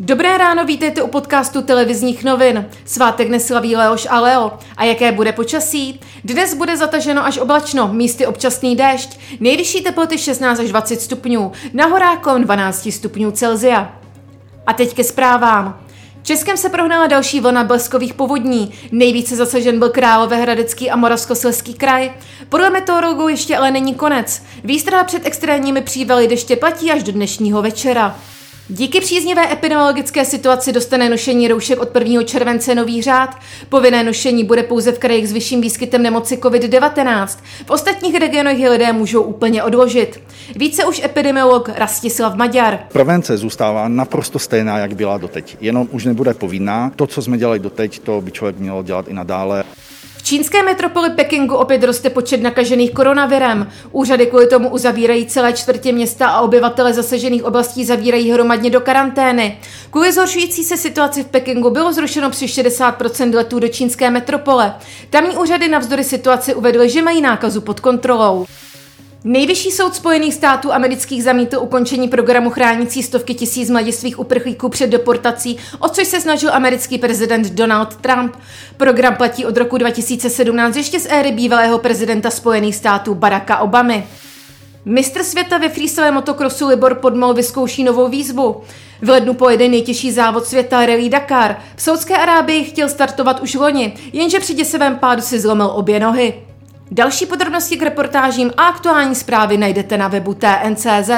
Dobré ráno, vítejte u podcastu televizních novin. Svátek neslaví Leoš a Leo. A jaké bude počasí? Dnes bude zataženo až oblačno, místy občasný déšť. Nejvyšší teploty 16 až 20 stupňů, na horách kolem 12 stupňů Celzia. A teď ke zprávám. Českem se prohnala další vlna bleskových povodní. Nejvíce zasažen byl Královéhradecký a Moravskoslezský kraj. Podle meteorologů ještě ale není konec. Výstraha před extrémními přívaly deště platí až do dnešního večera. Díky příznivé epidemiologické situaci dostane nošení roušek od 1. července nový řád. Povinné nošení bude pouze v krajích s vyšším výskytem nemoci COVID-19. V ostatních regionech je lidé můžou úplně odložit. Více už epidemiolog Rastislav Maďar. Prevence zůstává naprosto stejná, jak byla doteď. Jenom už nebude povinná. To, co jsme dělali doteď, to by člověk měl dělat i nadále čínské metropoli Pekingu opět roste počet nakažených koronavirem. Úřady kvůli tomu uzavírají celé čtvrtě města a obyvatele zasažených oblastí zavírají hromadně do karantény. Kvůli zhoršující se situaci v Pekingu bylo zrušeno při 60% letů do čínské metropole. Tamní úřady navzdory situaci uvedly, že mají nákazu pod kontrolou. Nejvyšší soud Spojených států amerických zamítl ukončení programu chránící stovky tisíc mladistvých uprchlíků před deportací, o což se snažil americký prezident Donald Trump. Program platí od roku 2017 ještě z éry bývalého prezidenta Spojených států Baracka Obamy. Mistr světa ve freestyle motokrosu Libor Podmol vyzkouší novou výzvu. V lednu pojede nejtěžší závod světa Rally Dakar. V Saudské Arábii chtěl startovat už loni, jenže při děsivém pádu si zlomil obě nohy. Další podrobnosti k reportážím a aktuální zprávy najdete na webu TNCZ.